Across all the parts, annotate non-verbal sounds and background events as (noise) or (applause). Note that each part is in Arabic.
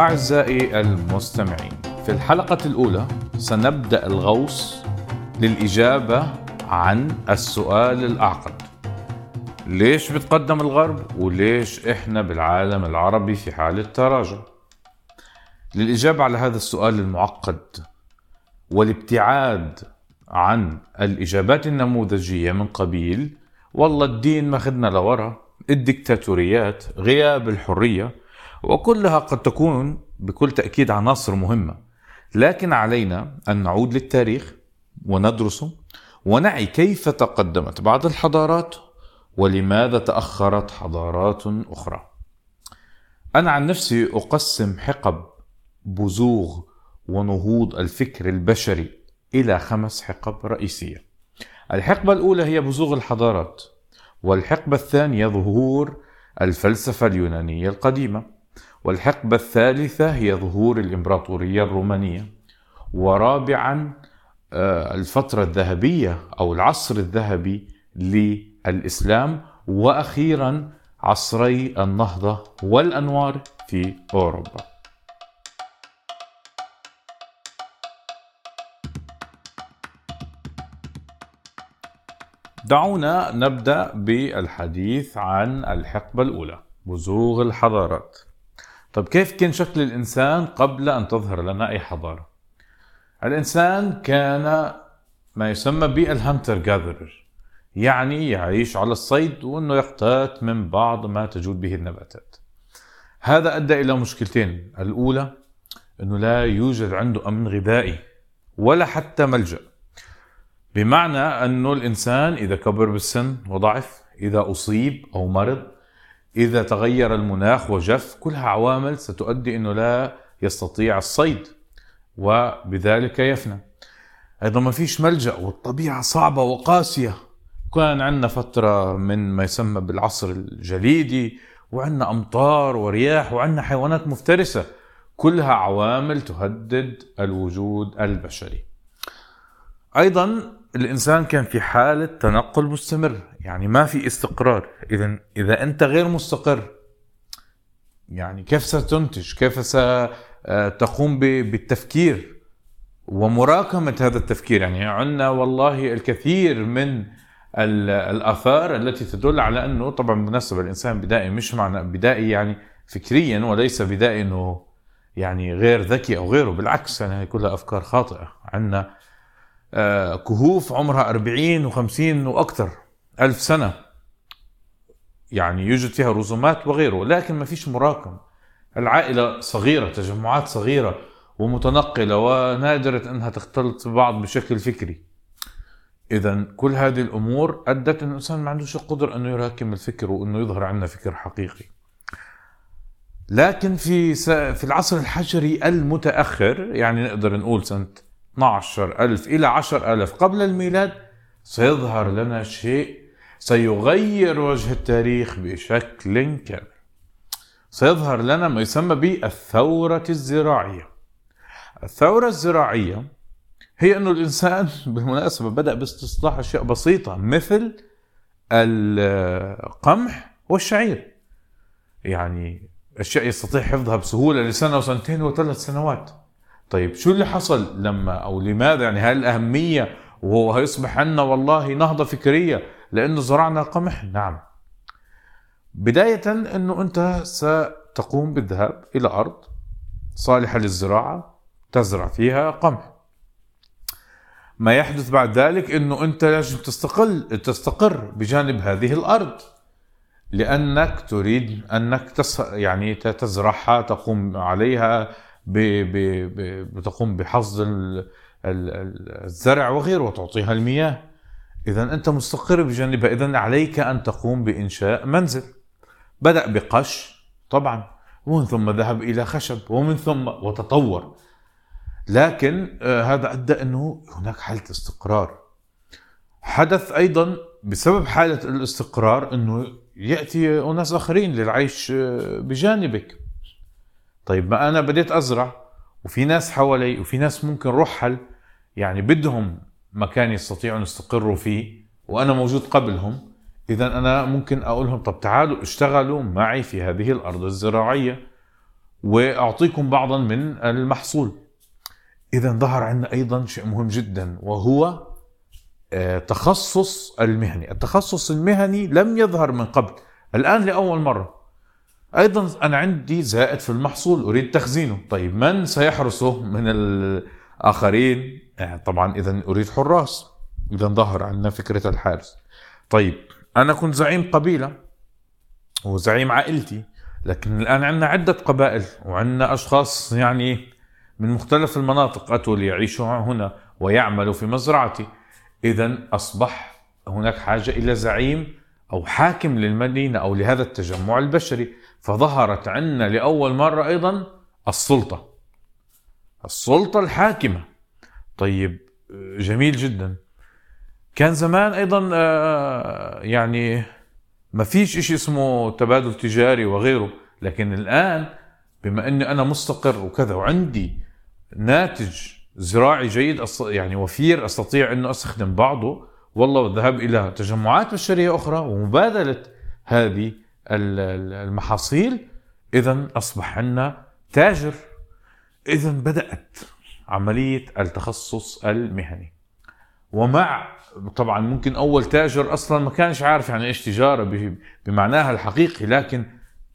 أعزائي المستمعين في الحلقة الأولى سنبدأ الغوص للإجابة عن السؤال الأعقد. ليش بتقدم الغرب وليش إحنا بالعالم العربي في حالة تراجع للإجابة على هذا السؤال المعقد والابتعاد عن الإجابات النموذجية من قبيل والله الدين ماخذنا لورا. الدكتاتوريات غياب الحرية وكلها قد تكون بكل تأكيد عناصر مهمة. لكن علينا أن نعود للتاريخ وندرسه ونعي كيف تقدمت بعض الحضارات ولماذا تأخرت حضارات أخرى. أنا عن نفسي أقسم حقب بزوغ ونهوض الفكر البشري إلى خمس حقب رئيسية. الحقبة الأولى هي بزوغ الحضارات والحقبة الثانية ظهور الفلسفة اليونانية القديمة. والحقبة الثالثة هي ظهور الإمبراطورية الرومانية ورابعا آه، الفترة الذهبية أو العصر الذهبي للإسلام وأخيرا عصري النهضة والأنوار في أوروبا. دعونا نبدأ بالحديث عن الحقبة الأولى بزوغ الحضارات. طب كيف كان شكل الإنسان قبل أن تظهر لنا أي حضارة؟ الإنسان كان ما يسمى بالهانتر جاذرر يعني يعيش على الصيد وأنه يقتات من بعض ما تجود به النباتات. هذا أدى إلى مشكلتين الأولى أنه لا يوجد عنده أمن غذائي ولا حتى ملجأ. بمعنى أنه الإنسان إذا كبر بالسن وضعف إذا أصيب أو مرض إذا تغير المناخ وجف كلها عوامل ستؤدي أنه لا يستطيع الصيد وبذلك يفنى. أيضا ما فيش ملجأ والطبيعة صعبة وقاسية. كان عندنا فترة من ما يسمى بالعصر الجليدي وعندنا أمطار ورياح وعندنا حيوانات مفترسة. كلها عوامل تهدد الوجود البشري. أيضا الإنسان كان في حالة تنقل مستمر يعني ما في استقرار. اذا إذا أنت غير مستقر يعني كيف ستنتج؟ كيف ستقوم بالتفكير؟ ومراكمة هذا التفكير يعني عندنا والله الكثير من الآثار التي تدل على أنه طبعا بالمناسبة الإنسان بدائي مش معنى بدائي يعني فكريا وليس بدائي إنه يعني غير ذكي أو غيره بالعكس يعني كلها أفكار خاطئة عندنا. آه، كهوف عمرها 40 و50 وأكثر ألف سنة. يعني يوجد فيها رسومات وغيره لكن ما فيش مراكم. العائلة صغيرة تجمعات صغيرة ومتنقلة ونادرة أنها تختلط ببعض بشكل فكري. إذا كل هذه الأمور أدت أن الإنسان ما عندوش القدرة أنه يراكم الفكر وأنه يظهر عندنا فكر حقيقي. لكن في في العصر الحجري المتأخر يعني نقدر نقول سنة 12000 إلى 10000 قبل الميلاد سيظهر لنا شيء سيغير وجه التاريخ بشكل كامل. سيظهر لنا ما يسمى بالثورة الزراعية. الثورة الزراعية هي أنه الإنسان بالمناسبة بدأ باستصلاح أشياء بسيطة مثل القمح والشعير. يعني أشياء يستطيع حفظها بسهولة لسنة وسنتين وثلاث سنوات. طيب شو اللي حصل لما أو لماذا؟ يعني هل الأهمية وهو هيصبح عندنا والله نهضة فكرية لأنه زرعنا قمح؟ نعم. بداية أنه أنت ستقوم بالذهاب إلى أرض صالحة للزراعة تزرع فيها قمح. ما يحدث بعد ذلك أنه أنت لازم تستقل تستقر بجانب هذه الأرض لأنك تريد أنك تس يعني تزرعها تقوم عليها بتقوم بحصد الزرع وغيره وتعطيها المياه. اذا أنت مستقر بجانبها. اذا عليك أن تقوم بإنشاء منزل. بدأ بقش طبعا. ومن ثم ذهب إلى خشب ومن ثم وتطور. لكن آه، هذا أدى أنه هناك حالة استقرار. حدث أيضا بسبب حالة الاستقرار أنه يأتي أناس آخرين للعيش آه، بجانبك. طيب ما أنا بديت أزرع وفي ناس حوالي وفي ناس ممكن رحل يعني بدهم مكان يستطيعوا يستقروا فيه وأنا موجود قبلهم. اذا أنا ممكن أقول لهم طب تعالوا اشتغلوا معي في هذه الأرض الزراعية وأعطيكم بعضا من المحصول. اذا ظهر عندنا أيضا شيء مهم جدا وهو آه، تخصص المهني. التخصص المهني لم يظهر من قبل الآن لأول مرة. أيضا أنا عندي زائد في المحصول أريد تخزينه. طيب من سيحرسه من الآخرين؟ يعني طبعا اذا أريد حراس. اذا ظهر عندنا فكرة الحارس. طيب أنا كنت زعيم قبيلة وزعيم عائلتي لكن الآن عندنا عدة قبائل وعندنا أشخاص يعني من مختلف المناطق أتوا ليعيشوا هنا ويعملوا في مزرعتي. اذا أصبح هناك حاجة إلى زعيم أو حاكم للمدينة أو لهذا التجمع البشري. فظهرت عندنا لأول مرة أيضا السلطة. السلطة الحاكمة. طيب جميل جدا. كان زمان أيضا آه، يعني ما فيش إشي اسمه تبادل تجاري وغيره لكن الآن بما إني أنا مستقر وكذا وعندي ناتج زراعي جيد يعني وفير أستطيع إنه أستخدم بعضه والله الذهاب إلى تجمعات بشرية أخرى ومبادلة هذه المحاصيل اذا أصبح عندنا تاجر. اذا بدأت عملية التخصص المهني. ومع طبعا ممكن أول تاجر أصلا ما كانش عارف يعني إيش تجارة بمعناها الحقيقي لكن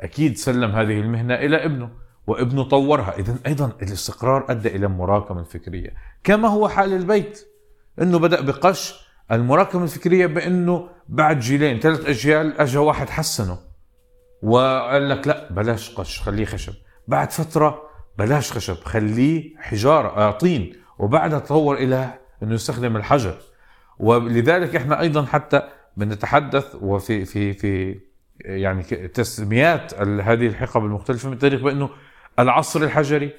أكيد سلم هذه المهنة إلى ابنه وابنه طورها. اذا أيضا الاستقرار أدى إلى المراكمه الفكريه كما هو حال البيت إنه بدأ بقش المراكمه الفكرية بإنه بعد جيلين ثلاث أجيال اجى واحد حسنه. وقال لك لا بلاش قش خليه خشب. بعد فترة بلاش خشب خليه حجارة آه طين. وبعدها تطور إلى إنه يستخدم الحجر. ولذلك إحنا أيضا حتى بنتحدث وفي في في يعني تسميات هذه الحقب المختلفة من التاريخ بأنه العصر الحجري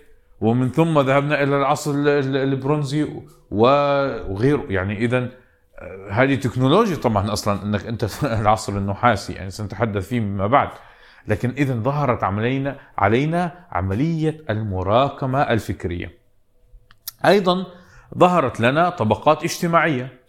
ومن ثم ذهبنا إلى العصر البرونزي وغيره. يعني اذا آه، هذه تكنولوجيا طبعا أصلا إنك أنت (laughs) العصر النحاسي يعني سنتحدث فيه فيما بعد. لكن اذا ظهرت علينا علينا عملية المراكمة الفكرية. أيضا ظهرت لنا طبقات اجتماعية.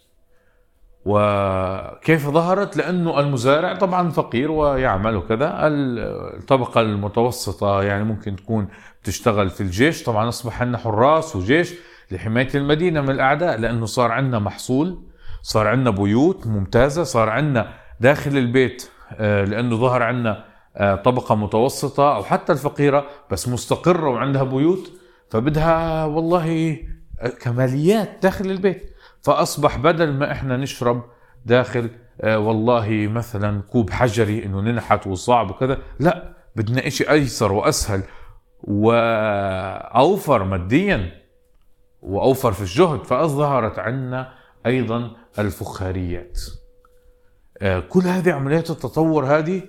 وكيف ظهرت؟ لأنه المزارع طبعا فقير ويعمل وكذا. الطبقة المتوسطة يعني ممكن تكون تشتغل في الجيش. طبعا أصبح عندنا حراس وجيش لحماية المدينة من الأعداء لأنه صار عندنا محصول صار عندنا بيوت ممتازة صار عندنا داخل البيت آه، لأنه ظهر عندنا آه، طبقة متوسطة أو حتى الفقيرة بس مستقرة وعندها بيوت فبدها والله كماليات داخل البيت. فأصبح بدل ما إحنا نشرب داخل آه والله مثلا كوب حجري إنه ننحت وصعب وكذا لا بدنا إشي أيسر وأسهل وأوفر ماديا وأوفر في الجهد. فأظهرت عندنا أيضا الفخاريات. آه كل هذه عمليات التطور هذه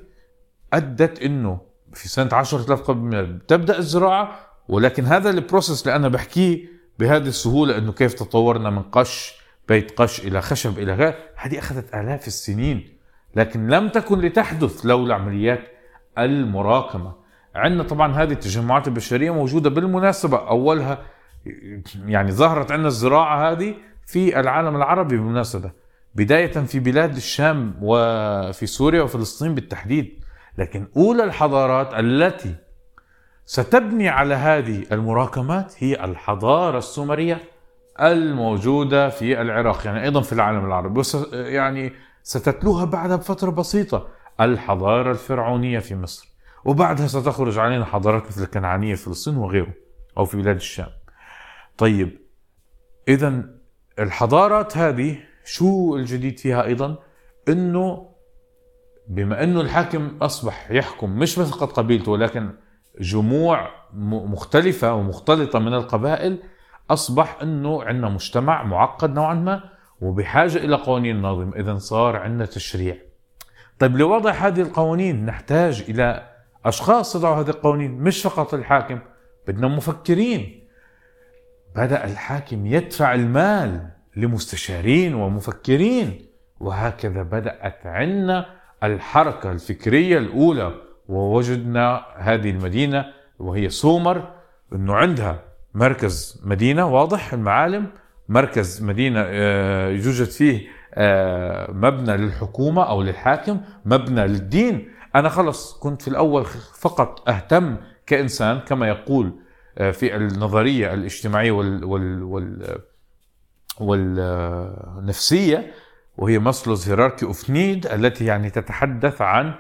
أدت إنه في سنة 10000 قبل الميلاد تبدأ الزراعة ولكن هذا البروسيس اللي أنا بحكيه بهذه السهولة إنه كيف تطورنا من قش بيت قش إلى خشب إلى غير هذه أخذت آلاف السنين لكن لم تكن لتحدث لولا عمليات المراكمة. عندنا طبعا هذه التجمعات البشرية موجودة بالمناسبة أولها يعني ظهرت عندنا الزراعة هذه في العالم العربي بالمناسبة بداية في بلاد الشام وفي سوريا وفلسطين بالتحديد. لكن أولى الحضارات التي ستبني على هذه المراكمات هي الحضارة السومرية الموجودة في العراق يعني أيضا في العالم العربي يعني ستتلوها بعدها بفترة بسيطة الحضارة الفرعونية في مصر. وبعدها ستخرج علينا حضارات مثل الكنعانية في فلسطين وغيره أو في بلاد الشام. طيب إذا الحضارات هذه شو الجديد فيها أيضا؟ أنه بما أنه الحاكم أصبح يحكم مش فقط قبيلته ولكن جموع مختلفة ومختلطة من القبائل أصبح أنه عندنا مجتمع معقد نوعا ما وبحاجة إلى قوانين ناظمة. اذا صار عندنا تشريع. طيب لوضع هذه القوانين نحتاج إلى أشخاص يضعوا هذه القوانين مش فقط الحاكم بدنا مفكرين. بدأ الحاكم يدفع المال لمستشارين ومفكرين وهكذا بدأت عندنا الحركة الفكرية الأولى ووجدنا هذه المدينة وهي سومر إنه عندها مركز مدينة واضح المعالم مركز مدينة آه، يوجد فيه آه، مبنى للحكومة أو للحاكم مبنى للدين. أنا خلص كنت في الأول فقط أهتم كإنسان كما يقول آه، في النظرية الاجتماعية وال وال وال والنفسية وهي Maslow's hierarchy of need التي يعني تتحدث عن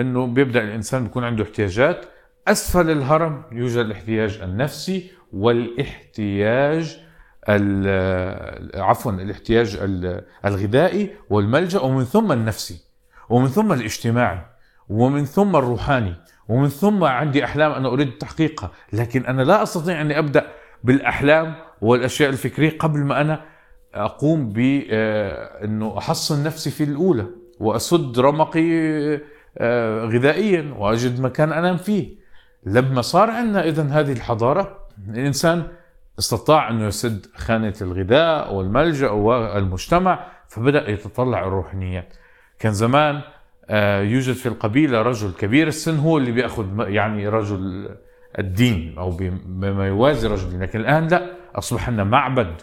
إنه بيبدأ الإنسان بيكون عنده احتياجات. أسفل الهرم يوجد الاحتياج النفسي والاحتياج عفوا الاحتياج الغذائي والملجأ ومن ثم النفسي ومن ثم الاجتماعي ومن ثم الروحاني ومن ثم عندي أحلام أنا أريد تحقيقها. لكن أنا لا أستطيع أني أبدأ بالأحلام والأشياء الفكرية قبل ما أنا أقوم بانه آه، أحصن نفسي في الأولى وأسد رمقي آه، غذائيا وأجد مكان أنام فيه. لما صار عندنا اذا هذه الحضارة الإنسان استطاع انه يسد خانة الغذاء والملجأ والمجتمع فبدأ يتطلع الروحانيات. كان زمان آه، يوجد في القبيلة رجل كبير السن هو اللي بيأخذ يعني رجل الدين أو بما يوازي رجل الدين لكن الآن لا أصبح معبد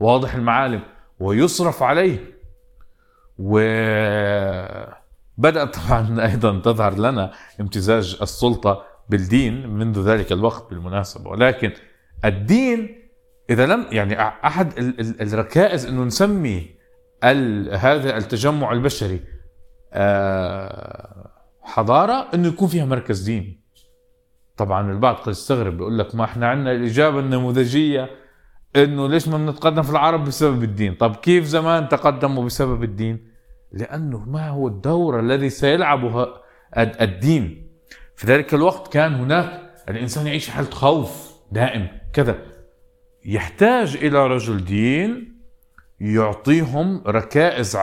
واضح المعالم ويصرف عليه. وبدأت طبعا (laughs) أيضا تظهر لنا امتزاج السلطة بالدين منذ ذلك الوقت بالمناسبة. ولكن الدين إذا لم يعني أحد الركائز أنه نسمي هذا التجمع البشري آه، حضارة أنه يكون فيها مركز ديني طبعا البعض قد يستغرب بيقول لك ما إحنا عندنا الإجابة النموذجية إنه ليش ما بنتقدم في العرب بسبب الدين؟ طب كيف زمان تقدموا بسبب الدين؟ لأنه ما هو الدور الذي سيلعبه الدين. في ذلك الوقت كان هناك الإنسان يعيش حالة خوف دائم كذا. يحتاج إلى رجل دين يعطيهم ركائز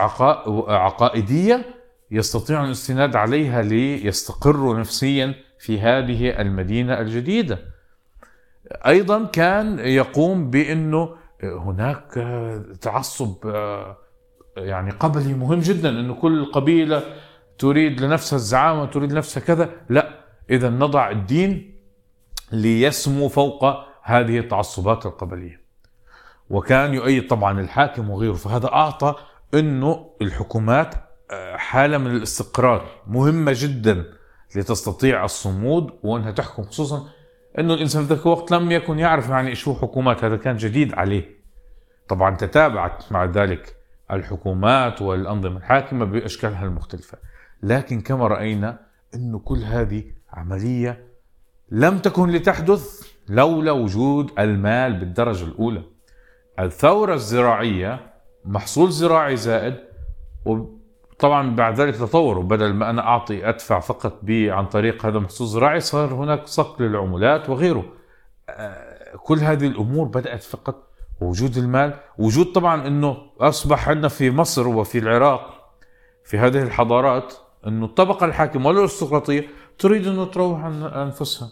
عقائدية يستطيعون الاستناد عليها ليستقروا نفسيا في هذه المدينة الجديدة. أيضا كان يقوم بأنه هناك تعصب يعني قبلي مهم جدا أنه كل قبيلة تريد لنفسها الزعامة تريد لنفسها كذا. لا اذا نضع الدين ليسمو فوق هذه التعصبات القبلية. وكان يؤيد طبعا الحاكم وغيره. فهذا أعطى أنه الحكومات حالة من الاستقرار مهمة جدا لتستطيع الصمود وأنها تحكم خصوصا إنه الإنسان في ذاك الوقت لم يكن يعرف يعني شو حكومات هذا كان جديد عليه. طبعا تتابعت مع ذلك الحكومات والأنظمة الحاكمة بأشكالها المختلفة. لكن كما رأينا انه كل هذه عملية لم تكن لتحدث لولا وجود المال بالدرجة الأولى. الثورة الزراعية محصول زراعي زائد طبعا بعد ذلك تطوروا بدل ما أنا أعطي أدفع فقط عن طريق هذا المحصول الزراعي صار هناك صقل للعملات وغيره. آه، كل هذه الأمور بدأت فقط وجود المال. وجود طبعا إنه أصبح عندنا في مصر وفي العراق في هذه الحضارات إنه الطبقة الحاكمة والأرستقراطية تريد إنه تروح عن أنفسها.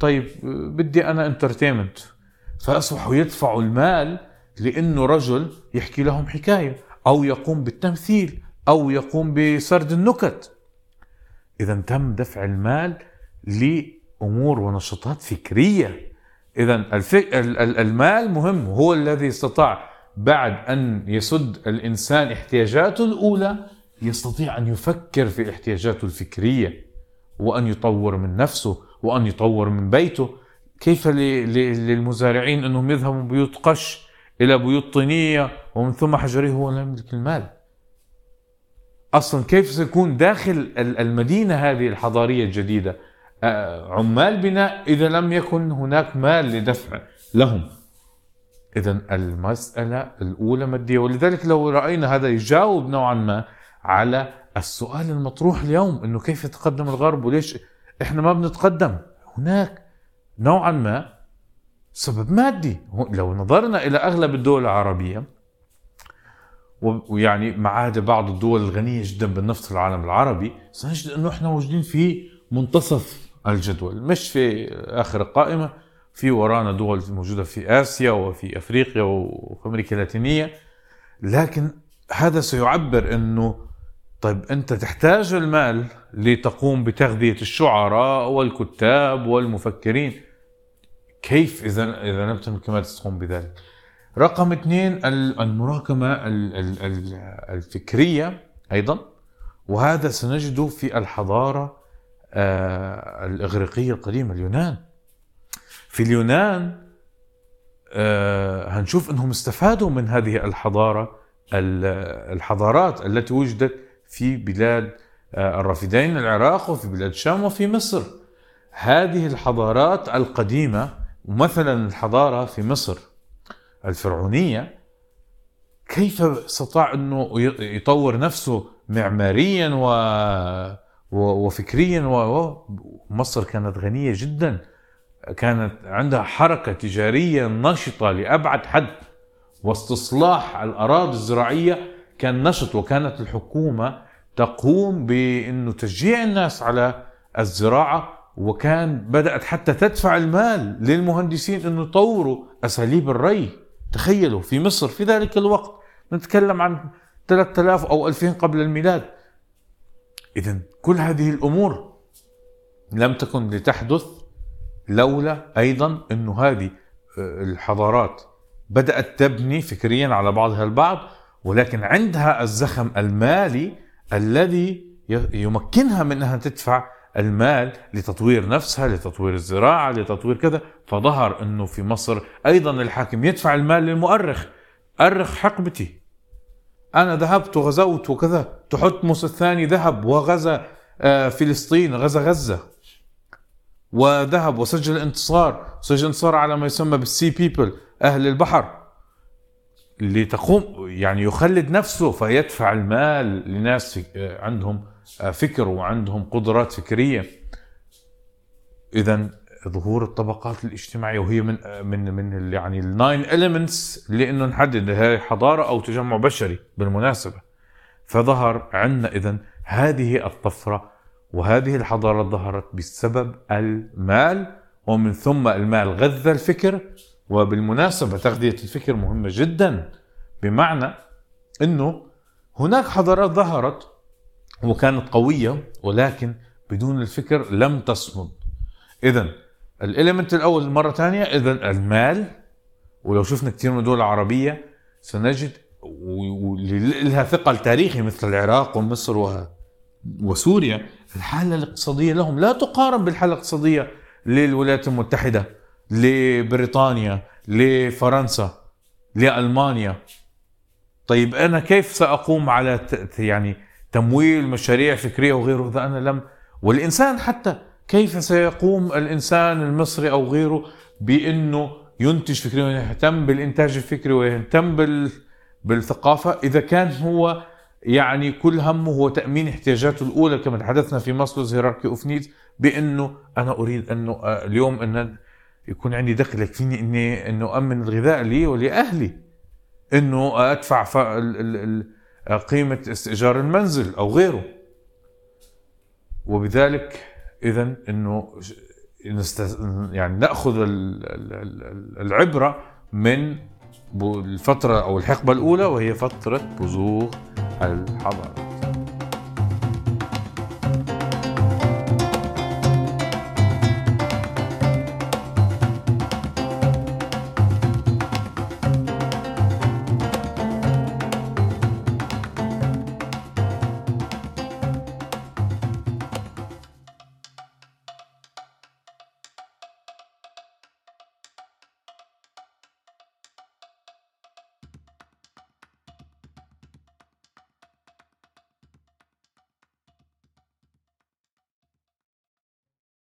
طيب بدي أنا انترتينمنت فأصبحوا يدفعوا المال لإنه رجل يحكي لهم حكاية أو يقوم بالتمثيل. أو يقوم بسرد النكت. اذا تم دفع المال لأمور ونشاطات فكرية. اذا الفك... المال مهم هو الذي استطاع بعد أن يسد الإنسان احتياجاته الأولى يستطيع أن يفكر في احتياجاته الفكرية وأن يطور من نفسه وأن يطور من بيته. كيف للمزارعين أنهم يذهبوا بيوت قش إلى بيوت طينية ومن ثم حجريه هو لا يملك المال؟ أصلا كيف سيكون داخل المدينة هذه الحضارية الجديدة؟ آه، عمال بناء إذا لم يكن هناك مال لدفع لهم. اذا المسألة الأولى مادية ولذلك لو رأينا هذا يجاوب نوعا ما على السؤال المطروح اليوم إنه كيف يتقدم الغرب وليش إحنا ما بنتقدم؟ هناك نوعا ما سبب مادي. لو نظرنا إلى أغلب الدول العربية ويعني ما عدا بعض الدول الغنية جدا بالنفط في العالم العربي سنجد أنه إحنا موجودين في منتصف الجدول مش في آخر القائمة في ورانا دول موجودة في آسيا وفي أفريقيا وفي أمريكا اللاتينية لكن هذا سيعبر أنه طيب أنت تحتاج المال لتقوم بتغذية الشعراء والكتاب والمفكرين كيف إذا إذا لم تملك المال تقوم بذلك؟ رقم اثنين المراكمة الفكرية أيضا وهذا سنجده في الحضارة آه، الإغريقية القديمة اليونان. في اليونان آه هنشوف أنهم استفادوا من هذه الحضارة الحضارات التي وجدت في بلاد آه الرافدين العراق وفي بلاد الشام وفي مصر. هذه الحضارات القديمة ومثلا الحضارة في مصر. الفرعونية كيف استطاع إنه يطور نفسه معماريا و... وفكريا؟ ومصر كانت غنية جدا. كانت عندها حركة تجارية نشطة لأبعد حد واستصلاح الأراضي الزراعية كان نشط وكانت الحكومة تقوم بإنه تشجيع الناس على الزراعة وكان بدأت حتى تدفع المال للمهندسين إنه يطوروا أساليب الري. تخيلوا في مصر في ذلك الوقت نتكلم عن 3000 أو 2000 قبل الميلاد. اذا كل هذه الأمور لم تكن لتحدث لولا أيضا انه هذه آه، الحضارات بدأت تبني فكريا على بعضها البعض ولكن عندها الزخم المالي الذي يمكنها من انها تدفع المال لتطوير نفسها لتطوير الزراعة لتطوير كذا. فظهر إنه في مصر أيضا الحاكم يدفع المال للمؤرخ. أرخ حقبتي. أنا ذهبت وغزوت وكذا. تحتمس الثاني ذهب وغزا آه، فلسطين غزا غزة. وذهب وسجل انتصار. سجل انتصار على ما يسمى بالسي بيبل أهل البحر. لتقوم يعني يخلد نفسه فيدفع المال لناس آه، عندهم آه، فكر وعندهم قدرات فكرية. اذا ظهور الطبقات الاجتماعية وهي من من من يعني ال nine elements اللي انه نحدد هي حضاره أو تجمع بشري بالمناسبة. فظهر عندنا اذا هذه الطفرة وهذه الحضارة ظهرت بسبب المال ومن ثم المال غذى الفكر وبالمناسبة تغذية الفكر مهمة جدا بمعنى إنه هناك حضارات ظهرت وكانت قوية ولكن بدون الفكر لم تصمد. اذا الاليمنت الأول مرة ثانية اذا المال. ولو شفنا كثير من الدول العربية سنجد ولها ثقل تاريخي مثل العراق ومصر وسوريا الحالة الاقتصادية لهم لا تقارن بالحالة الاقتصادية للولايات المتحدة. لبريطانيا لفرنسا لألمانيا. طيب أنا كيف سأقوم على يعني تمويل مشاريع فكرية وغيره إذا أنا لم والإنسان حتى كيف سيقوم الإنسان المصري أو غيره بإنه ينتج فكريا ويهتم بالإنتاج الفكري ويهتم بال بالثقافة؟ إذا كان هو يعني كل همه هو تأمين احتياجاته الأولى كما تحدثنا في ماسلوز هيراركي أوف نيدز بإنه أنا أريد أنه اليوم أن يكون عندي دخل يكفيني إني إنه أمن الغذاء لي ولأهلي. إنه أدفع قيمة استئجار المنزل أو غيره. وبذلك اذا إنه يعني نأخذ العبرة من الفترة أو الحقبة الأولى وهي فترة بزوغ الحضارة.